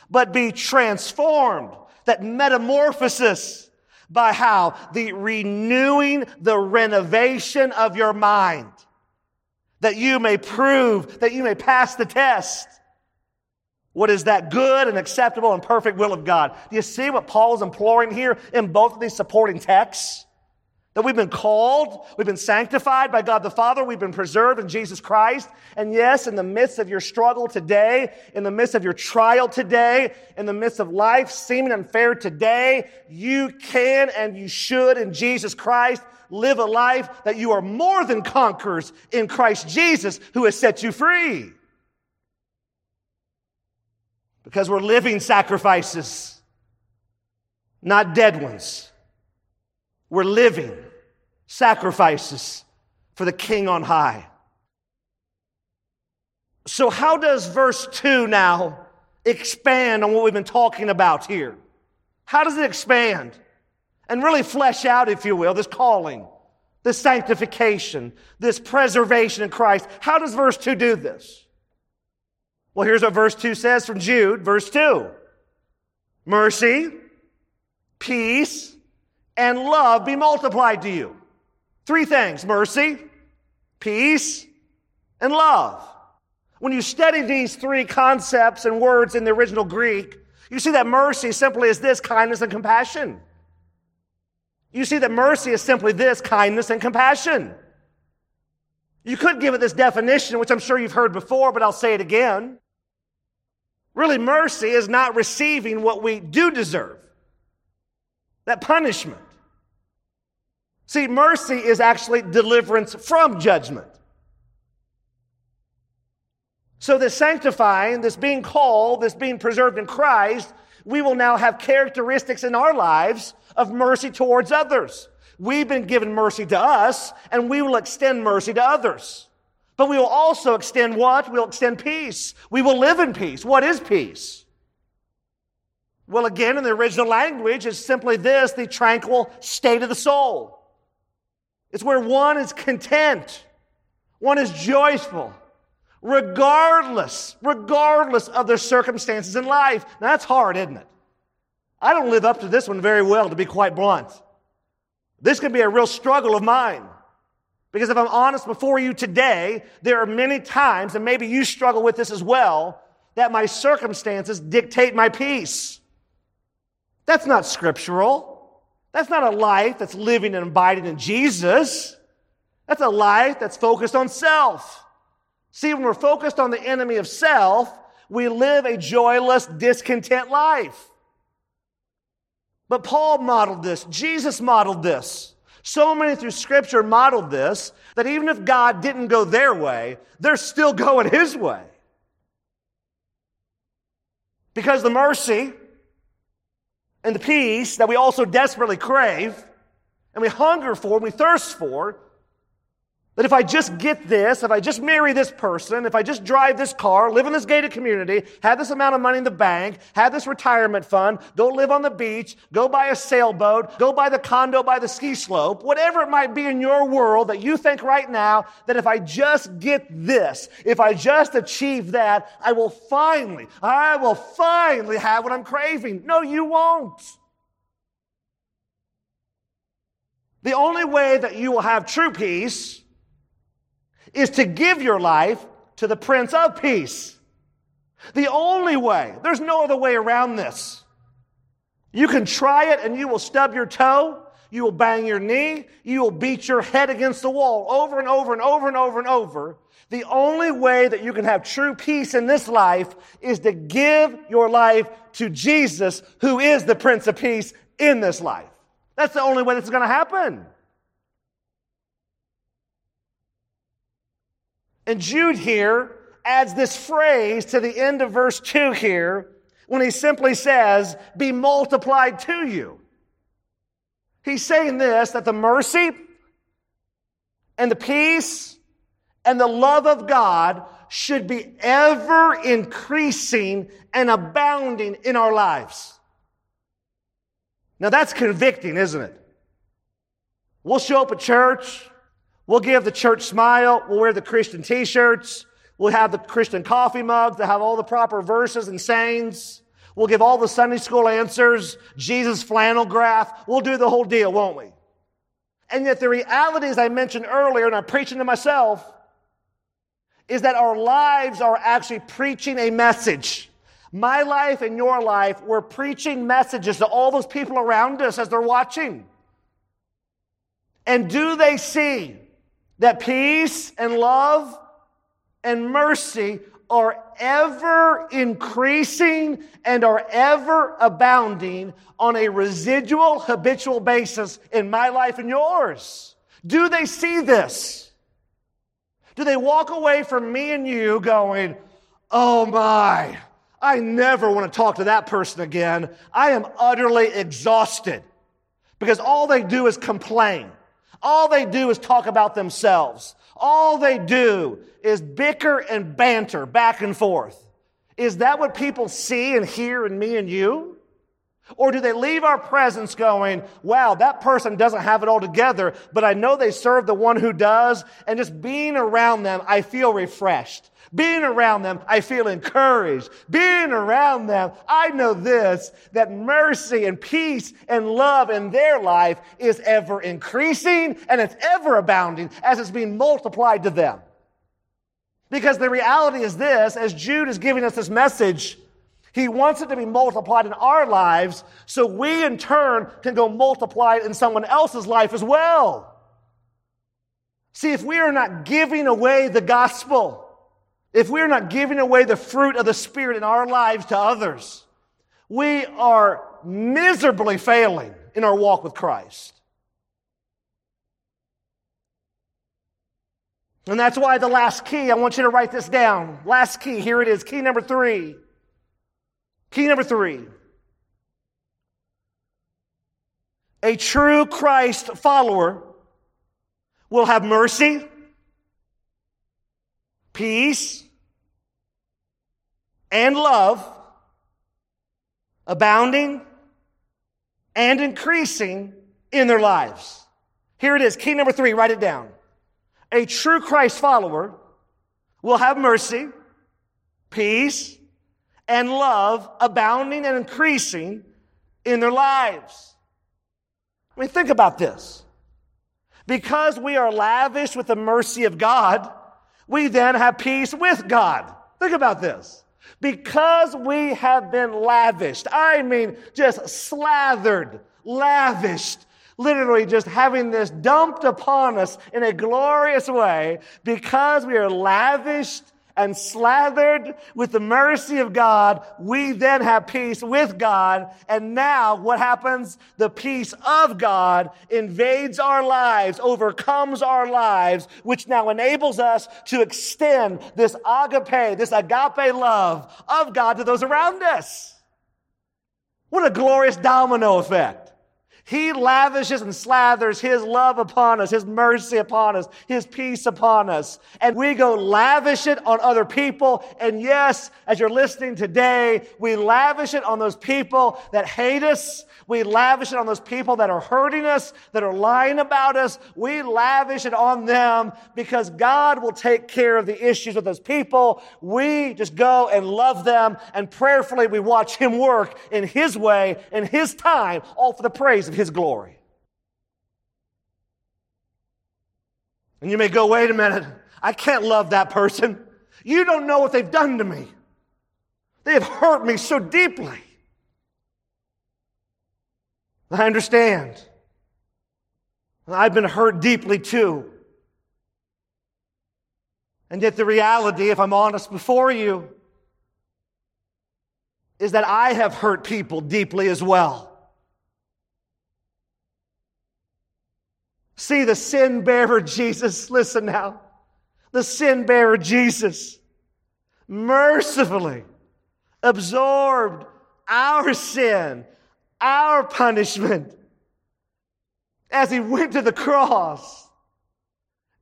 But be transformed. That metamorphosis by how? The renewing, the renovation of your mind. That you may prove, that you may pass the test. What is that good and acceptable and perfect will of God? Do you see what Paul is imploring here in both of these supporting texts? That we've been called, we've been sanctified by God the Father, we've been preserved in Jesus Christ. And yes, in the midst of your struggle today, in the midst of your trial today, in the midst of life seeming unfair today, you can and you should in Jesus Christ live a life that you are more than conquerors in Christ Jesus who has set you free. Because we're living sacrifices, not dead ones. We're living sacrifices for the King on high. So, how does verse 2 now expand on what we've been talking about here? How does it expand and really flesh out, if you will, this calling, this sanctification, this preservation in Christ? How does verse 2 do this? Well, here's what verse 2 says from Jude, verse 2 Mercy, peace, and love be multiplied to you. Three things mercy, peace, and love. When you study these three concepts and words in the original Greek, you see that mercy simply is this kindness and compassion. You see that mercy is simply this kindness and compassion. You could give it this definition, which I'm sure you've heard before, but I'll say it again. Really, mercy is not receiving what we do deserve that punishment. See, mercy is actually deliverance from judgment. So, this sanctifying, this being called, this being preserved in Christ, we will now have characteristics in our lives of mercy towards others. We've been given mercy to us, and we will extend mercy to others. But we will also extend what? We'll extend peace. We will live in peace. What is peace? Well, again, in the original language, it's simply this the tranquil state of the soul. It's where one is content, one is joyful, regardless, regardless of their circumstances in life. Now, that's hard, isn't it? I don't live up to this one very well, to be quite blunt. This can be a real struggle of mine. Because if I'm honest before you today, there are many times, and maybe you struggle with this as well, that my circumstances dictate my peace. That's not scriptural. That's not a life that's living and abiding in Jesus. That's a life that's focused on self. See, when we're focused on the enemy of self, we live a joyless, discontent life. But Paul modeled this. Jesus modeled this. So many through scripture modeled this that even if God didn't go their way, they're still going his way. Because the mercy and the peace that we also desperately crave and we hunger for and we thirst for that if I just get this, if I just marry this person, if I just drive this car, live in this gated community, have this amount of money in the bank, have this retirement fund, go live on the beach, go buy a sailboat, go buy the condo by the ski slope, whatever it might be in your world that you think right now that if I just get this, if I just achieve that, I will finally, I will finally have what I'm craving. No, you won't. The only way that you will have true peace is to give your life to the Prince of Peace. The only way, there's no other way around this. You can try it and you will stub your toe. You will bang your knee. You will beat your head against the wall over and over and over and over and over. The only way that you can have true peace in this life is to give your life to Jesus, who is the Prince of Peace in this life. That's the only way that's going to happen. And Jude here adds this phrase to the end of verse 2 here when he simply says, Be multiplied to you. He's saying this that the mercy and the peace and the love of God should be ever increasing and abounding in our lives. Now that's convicting, isn't it? We'll show up at church. We'll give the church smile. We'll wear the Christian t-shirts. We'll have the Christian coffee mugs that have all the proper verses and sayings. We'll give all the Sunday school answers, Jesus flannel graph. We'll do the whole deal, won't we? And yet the reality, as I mentioned earlier, and I'm preaching to myself, is that our lives are actually preaching a message. My life and your life, we're preaching messages to all those people around us as they're watching. And do they see that peace and love and mercy are ever increasing and are ever abounding on a residual, habitual basis in my life and yours? Do they see this? Do they walk away from me and you going, oh my, I never want to talk to that person again. I am utterly exhausted because all they do is complain. All they do is talk about themselves. All they do is bicker and banter back and forth. Is that what people see and hear in me and you? Or do they leave our presence going, wow, that person doesn't have it all together, but I know they serve the one who does, and just being around them, I feel refreshed. Being around them, I feel encouraged. Being around them, I know this, that mercy and peace and love in their life is ever increasing and it's ever abounding as it's being multiplied to them. Because the reality is this, as Jude is giving us this message, he wants it to be multiplied in our lives so we in turn can go multiply it in someone else's life as well. See, if we are not giving away the gospel, if we're not giving away the fruit of the Spirit in our lives to others, we are miserably failing in our walk with Christ. And that's why the last key, I want you to write this down. Last key, here it is. Key number three. Key number three. A true Christ follower will have mercy, peace, and love abounding and increasing in their lives. Here it is. Key number three, write it down. A true Christ follower will have mercy, peace, and love abounding and increasing in their lives. I mean, think about this. Because we are lavish with the mercy of God, we then have peace with God. Think about this. Because we have been lavished, I mean, just slathered, lavished, literally just having this dumped upon us in a glorious way, because we are lavished and slathered with the mercy of God, we then have peace with God. And now what happens? The peace of God invades our lives, overcomes our lives, which now enables us to extend this agape, this agape love of God to those around us. What a glorious domino effect. He lavishes and slathers His love upon us, His mercy upon us, His peace upon us. And we go lavish it on other people. And yes, as you're listening today, we lavish it on those people that hate us. We lavish it on those people that are hurting us, that are lying about us. We lavish it on them because God will take care of the issues with those people. We just go and love them and prayerfully we watch Him work in His way, in His time, all for the praise of his glory. And you may go, wait a minute, I can't love that person. You don't know what they've done to me. They have hurt me so deeply. I understand. I've been hurt deeply too. And yet, the reality, if I'm honest before you, is that I have hurt people deeply as well. See the sin bearer Jesus, listen now. The sin bearer Jesus mercifully absorbed our sin, our punishment as he went to the cross.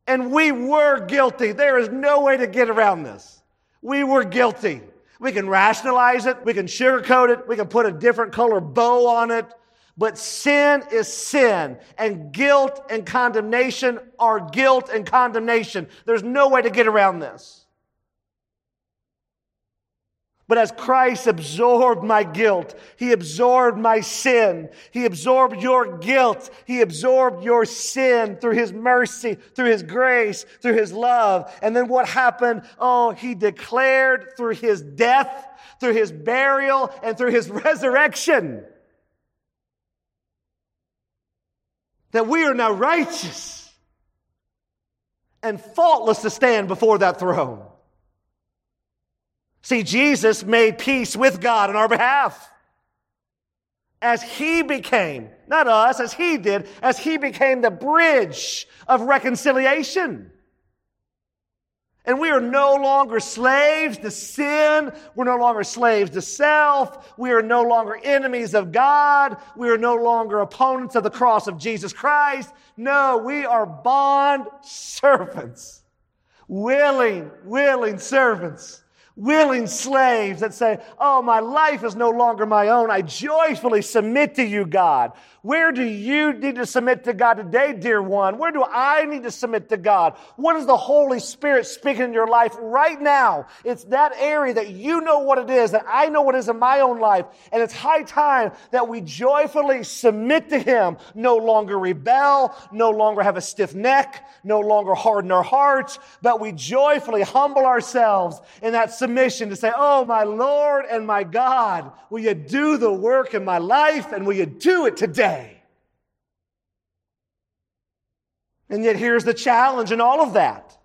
And we were guilty. There is no way to get around this. We were guilty. We can rationalize it. We can sugarcoat it. We can put a different color bow on it. But sin is sin, and guilt and condemnation are guilt and condemnation. There's no way to get around this. But as Christ absorbed my guilt, He absorbed my sin. He absorbed your guilt. He absorbed your sin through His mercy, through His grace, through His love. And then what happened? Oh, He declared through His death, through His burial, and through His resurrection that we are now righteous and faultless to stand before that throne. See, Jesus made peace with God on our behalf. As he became, not us, as he did, as he became the bridge of reconciliation. And we are no longer slaves to sin. We're no longer slaves to self. We are no longer enemies of God. We are no longer opponents of the cross of Jesus Christ. No, we are bond servants. Willing, willing servants willing slaves that say, Oh, my life is no longer my own. I joyfully submit to you, God. Where do you need to submit to God today, dear one? Where do I need to submit to God? What is the Holy Spirit speaking in your life right now? It's that area that you know what it is, that I know what it is in my own life. And it's high time that we joyfully submit to Him, no longer rebel, no longer have a stiff neck, no longer harden our hearts, but we joyfully humble ourselves in that submission to say, Oh, my Lord and my God, will you do the work in my life and will you do it today? And yet, here's the challenge in all of that.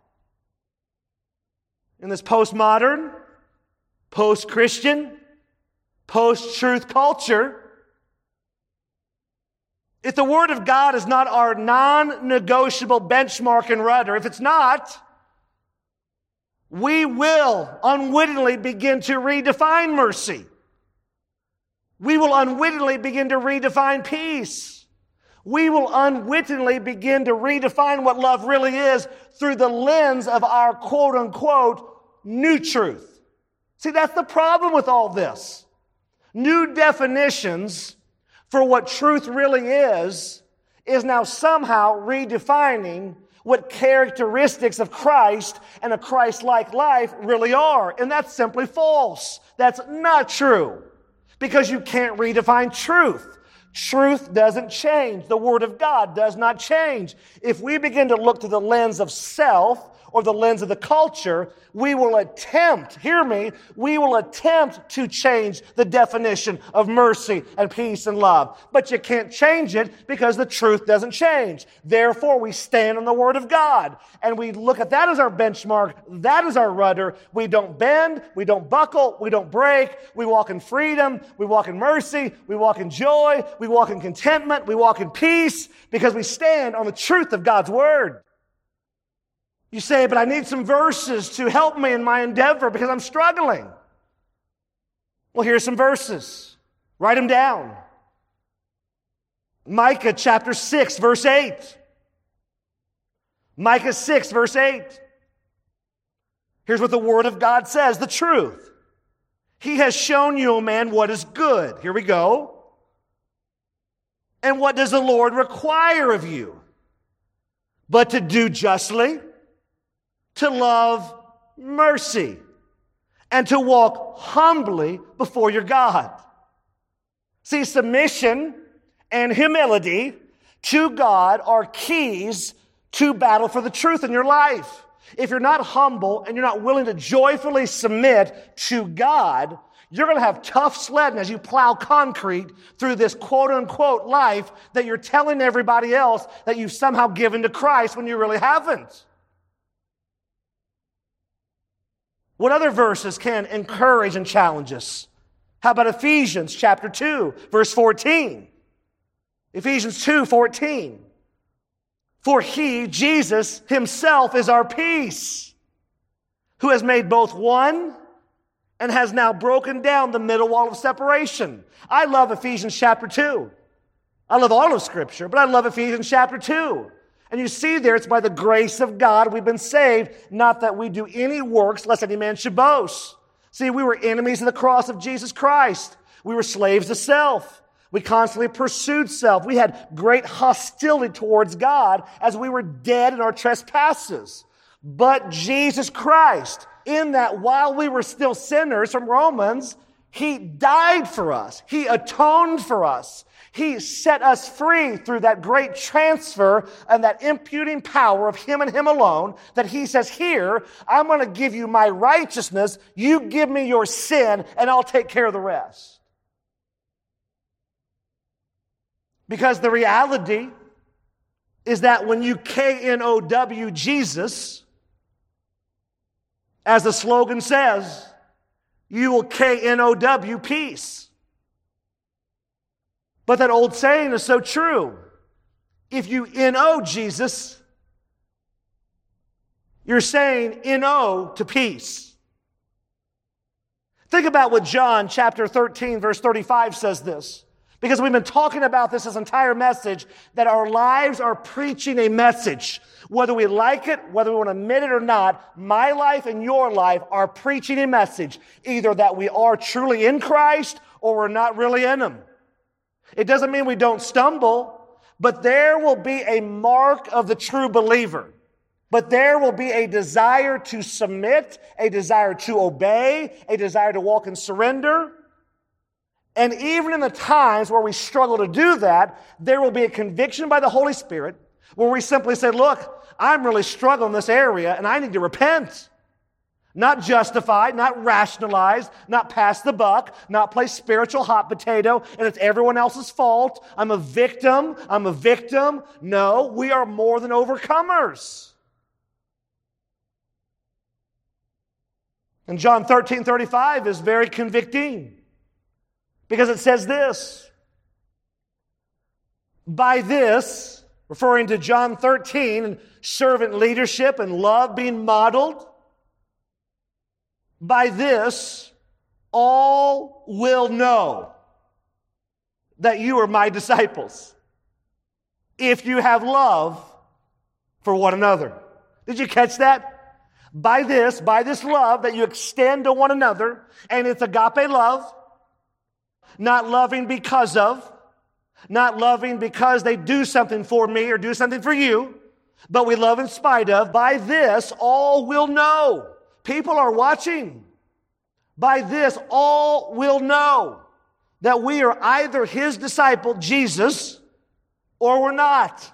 In this postmodern, post Christian, post truth culture, if the Word of God is not our non negotiable benchmark and rudder, if it's not, we will unwittingly begin to redefine mercy. We will unwittingly begin to redefine peace we will unwittingly begin to redefine what love really is through the lens of our quote unquote new truth. See, that's the problem with all this. New definitions for what truth really is is now somehow redefining what characteristics of Christ and a Christ-like life really are. And that's simply false. That's not true. Because you can't redefine truth. Truth doesn't change. The Word of God does not change. If we begin to look through the lens of self or the lens of the culture, we will attempt, hear me, we will attempt to change the definition of mercy and peace and love. But you can't change it because the truth doesn't change. Therefore, we stand on the Word of God and we look at that as our benchmark. That is our rudder. We don't bend. We don't buckle. We don't break. We walk in freedom. We walk in mercy. We walk in joy. We walk in contentment. We walk in peace because we stand on the truth of God's Word. You say, but I need some verses to help me in my endeavor because I'm struggling. Well, here's some verses. Write them down. Micah chapter 6, verse 8. Micah 6, verse 8. Here's what the Word of God says the truth. He has shown you, O man, what is good. Here we go. And what does the Lord require of you? But to do justly to love mercy and to walk humbly before your God. See, submission and humility to God are keys to battle for the truth in your life. If you're not humble and you're not willing to joyfully submit to God, You're going to have tough sledding as you plow concrete through this quote unquote life that you're telling everybody else that you've somehow given to Christ when you really haven't. What other verses can encourage and challenge us? How about Ephesians chapter 2, verse 14? Ephesians 2, 14. For he, Jesus himself, is our peace, who has made both one and has now broken down the middle wall of separation. I love Ephesians chapter 2. I love all of Scripture, but I love Ephesians chapter 2. And you see there, it's by the grace of God we've been saved, not that we do any works lest any man should boast. See, we were enemies of the cross of Jesus Christ. We were slaves to self. We constantly pursued self. We had great hostility towards God as we were dead in our trespasses. But Jesus Christ, in that while we were still sinners from Romans, He died for us. He atoned for us. He set us free through that great transfer and that imputing power of Him and Him alone that He says, Here, I'm going to give you my righteousness. You give me your sin and I'll take care of the rest. Because the reality is that when you K N O W Jesus, as the slogan says, you will K N O W peace. But that old saying is so true. If you N O Jesus, you're saying N O to peace. Think about what John chapter 13, verse 35 says this. Because we've been talking about this this entire message that our lives are preaching a message. Whether we like it, whether we want to admit it or not, my life and your life are preaching a message. Either that we are truly in Christ or we're not really in Him. It doesn't mean we don't stumble, but there will be a mark of the true believer. But there will be a desire to submit, a desire to obey, a desire to walk in surrender. And even in the times where we struggle to do that, there will be a conviction by the Holy Spirit where we simply say, Look, I'm really struggling in this area and I need to repent. Not justified, not rationalized, not pass the buck, not play spiritual hot potato, and it's everyone else's fault. I'm a victim. I'm a victim. No, we are more than overcomers. And John 13 35 is very convicting. Because it says this By this, referring to John 13 and servant leadership and love being modeled, by this, all will know that you are my disciples if you have love for one another. Did you catch that? By this, by this love that you extend to one another, and it's agape love, not loving because of, not loving because they do something for me or do something for you, but we love in spite of. By this, all will know. People are watching. By this, all will know that we are either his disciple, Jesus, or we're not.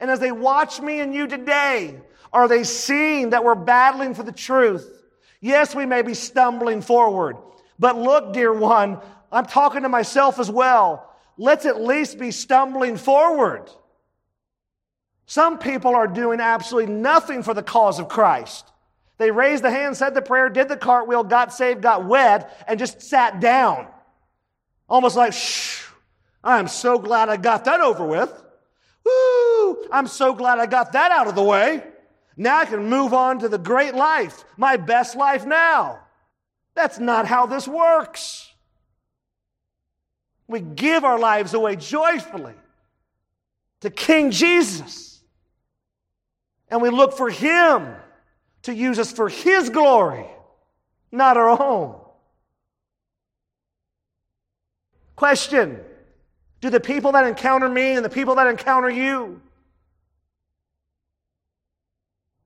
And as they watch me and you today, are they seeing that we're battling for the truth? Yes, we may be stumbling forward. But look, dear one, I'm talking to myself as well. Let's at least be stumbling forward. Some people are doing absolutely nothing for the cause of Christ. They raised the hand, said the prayer, did the cartwheel, got saved, got wet, and just sat down. Almost like, shh, I'm so glad I got that over with. Woo, I'm so glad I got that out of the way. Now I can move on to the great life, my best life now. That's not how this works. We give our lives away joyfully to King Jesus. And we look for Him to use us for His glory, not our own. Question Do the people that encounter me and the people that encounter you,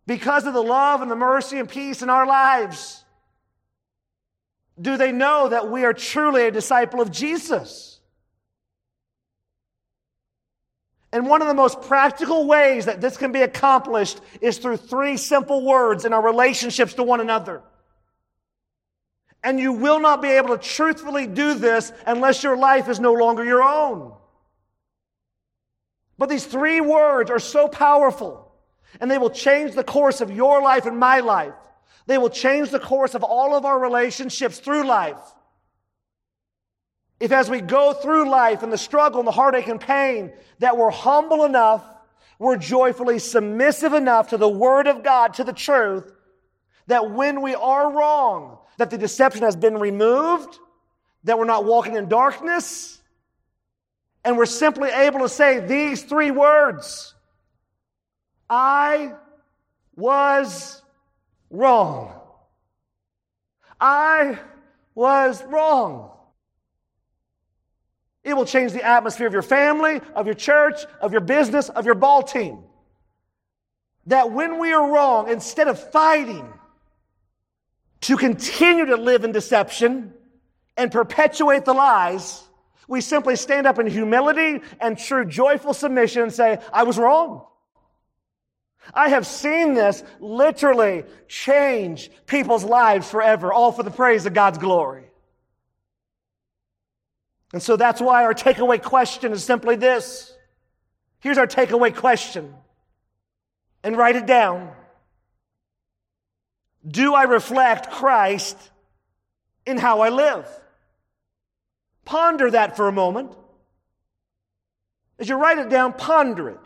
because of the love and the mercy and peace in our lives, do they know that we are truly a disciple of Jesus? And one of the most practical ways that this can be accomplished is through three simple words in our relationships to one another. And you will not be able to truthfully do this unless your life is no longer your own. But these three words are so powerful, and they will change the course of your life and my life. They will change the course of all of our relationships through life. If as we go through life and the struggle and the heartache and pain, that we're humble enough, we're joyfully submissive enough to the Word of God, to the truth, that when we are wrong, that the deception has been removed, that we're not walking in darkness, and we're simply able to say these three words I was wrong. I was wrong. It will change the atmosphere of your family, of your church, of your business, of your ball team. That when we are wrong, instead of fighting to continue to live in deception and perpetuate the lies, we simply stand up in humility and true joyful submission and say, I was wrong. I have seen this literally change people's lives forever, all for the praise of God's glory. And so that's why our takeaway question is simply this. Here's our takeaway question. And write it down. Do I reflect Christ in how I live? Ponder that for a moment. As you write it down, ponder it.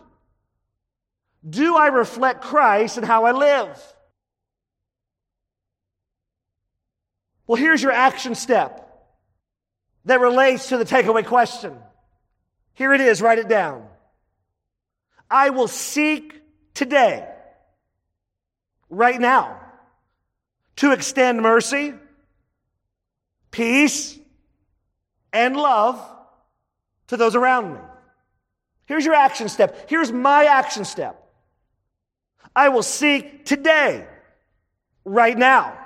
Do I reflect Christ in how I live? Well, here's your action step that relates to the takeaway question. Here it is, write it down. I will seek today, right now, to extend mercy, peace, and love to those around me. Here's your action step. Here's my action step. I will seek today, right now,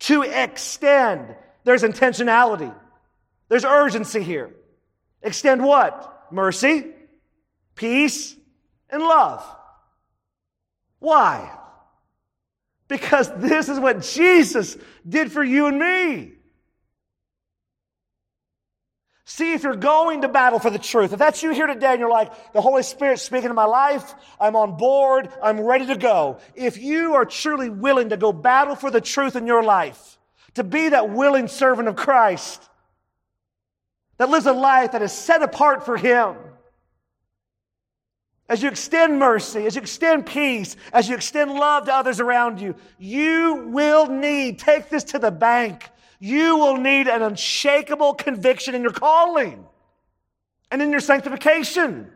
to extend. There's intentionality. There's urgency here. Extend what? Mercy, peace, and love. Why? Because this is what Jesus did for you and me. See if you're going to battle for the truth. If that's you here today and you're like, the Holy Spirit's speaking in my life, I'm on board, I'm ready to go. If you are truly willing to go battle for the truth in your life, to be that willing servant of Christ, that lives a life that is set apart for Him. As you extend mercy, as you extend peace, as you extend love to others around you, you will need, take this to the bank, you will need an unshakable conviction in your calling and in your sanctification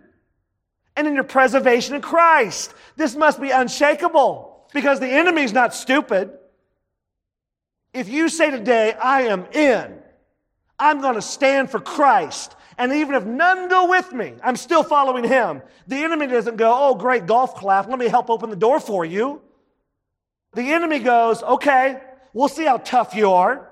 and in your preservation in Christ. This must be unshakable because the enemy is not stupid. If you say today, I am in, I'm going to stand for Christ. And even if none go with me, I'm still following him. The enemy doesn't go, oh, great golf clap. Let me help open the door for you. The enemy goes, okay, we'll see how tough you are.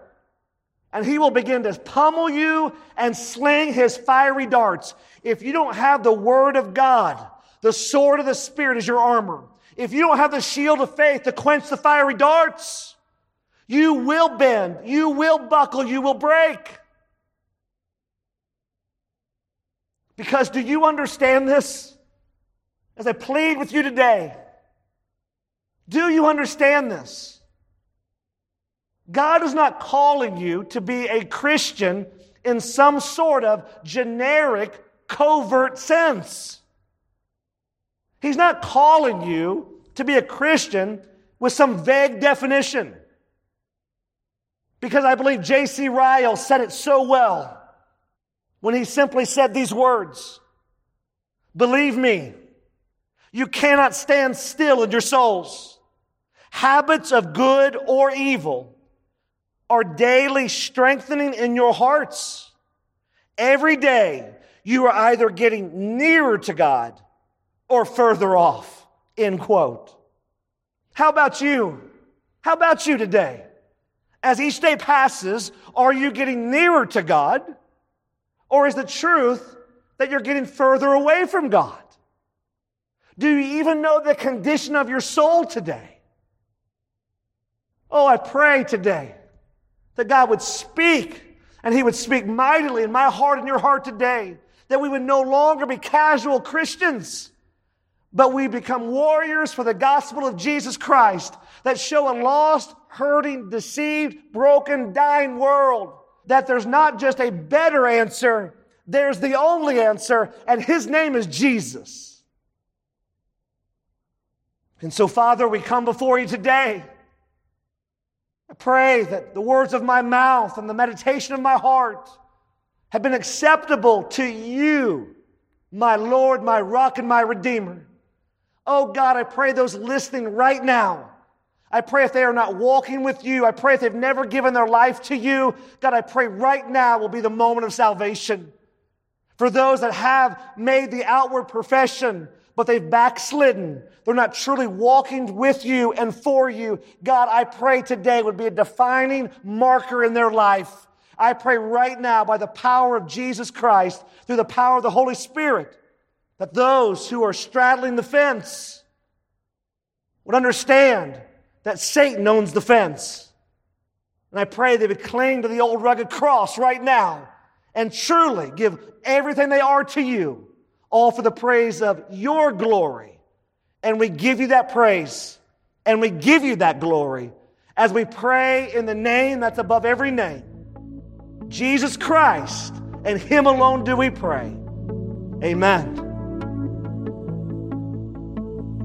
And he will begin to pummel you and sling his fiery darts. If you don't have the word of God, the sword of the Spirit is your armor. If you don't have the shield of faith to quench the fiery darts, you will bend, you will buckle, you will break. Because do you understand this? As I plead with you today, do you understand this? God is not calling you to be a Christian in some sort of generic, covert sense. He's not calling you to be a Christian with some vague definition. Because I believe J.C. Ryle said it so well when he simply said these words Believe me, you cannot stand still in your souls. Habits of good or evil are daily strengthening in your hearts. Every day, you are either getting nearer to God or further off. End quote. How about you? How about you today? As each day passes, are you getting nearer to God? Or is the truth that you're getting further away from God? Do you even know the condition of your soul today? Oh, I pray today that God would speak and He would speak mightily in my heart and your heart today. That we would no longer be casual Christians, but we become warriors for the gospel of Jesus Christ that show a lost, hurting, deceived, broken, dying world that there's not just a better answer, there's the only answer, and His name is Jesus. And so, Father, we come before you today. I pray that the words of my mouth and the meditation of my heart have been acceptable to you, my Lord, my rock, and my Redeemer. Oh God, I pray those listening right now. I pray if they are not walking with you, I pray if they've never given their life to you, God, I pray right now will be the moment of salvation. For those that have made the outward profession, but they've backslidden, they're not truly walking with you and for you. God, I pray today would be a defining marker in their life. I pray right now by the power of Jesus Christ, through the power of the Holy Spirit, that those who are straddling the fence would understand that Satan owns the fence. And I pray they would cling to the old rugged cross right now and truly give everything they are to you, all for the praise of your glory. And we give you that praise and we give you that glory as we pray in the name that's above every name Jesus Christ, and Him alone do we pray. Amen.